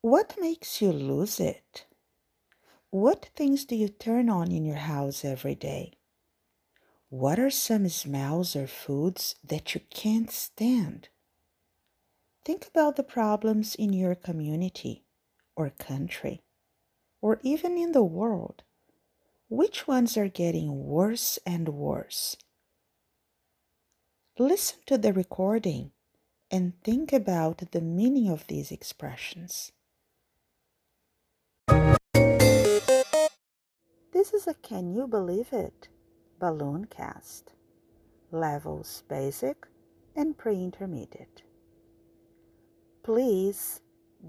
What makes you lose it? What things do you turn on in your house every day? What are some smells or foods that you can't stand? Think about the problems in your community or country or even in the world. Which ones are getting worse and worse? Listen to the recording and think about the meaning of these expressions. This is a Can You Believe It balloon cast. Levels basic and pre-intermediate. Please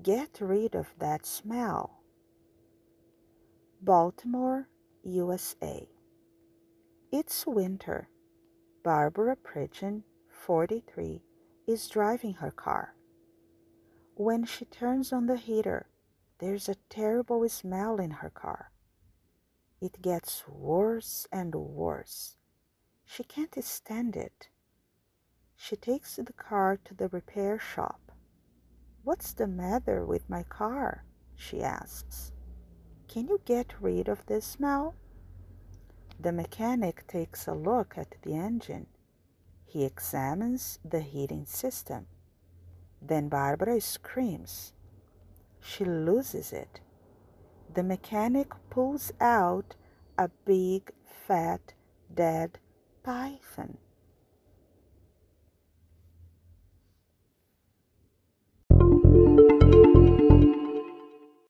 get rid of that smell. Baltimore, USA. It's winter. Barbara Pridgeon, 43, is driving her car. When she turns on the heater, there's a terrible smell in her car. It gets worse and worse. She can't stand it. She takes the car to the repair shop. What's the matter with my car? she asks. Can you get rid of this smell? The mechanic takes a look at the engine. He examines the heating system. Then Barbara screams. She loses it. The mechanic pulls out a big, fat, dead python.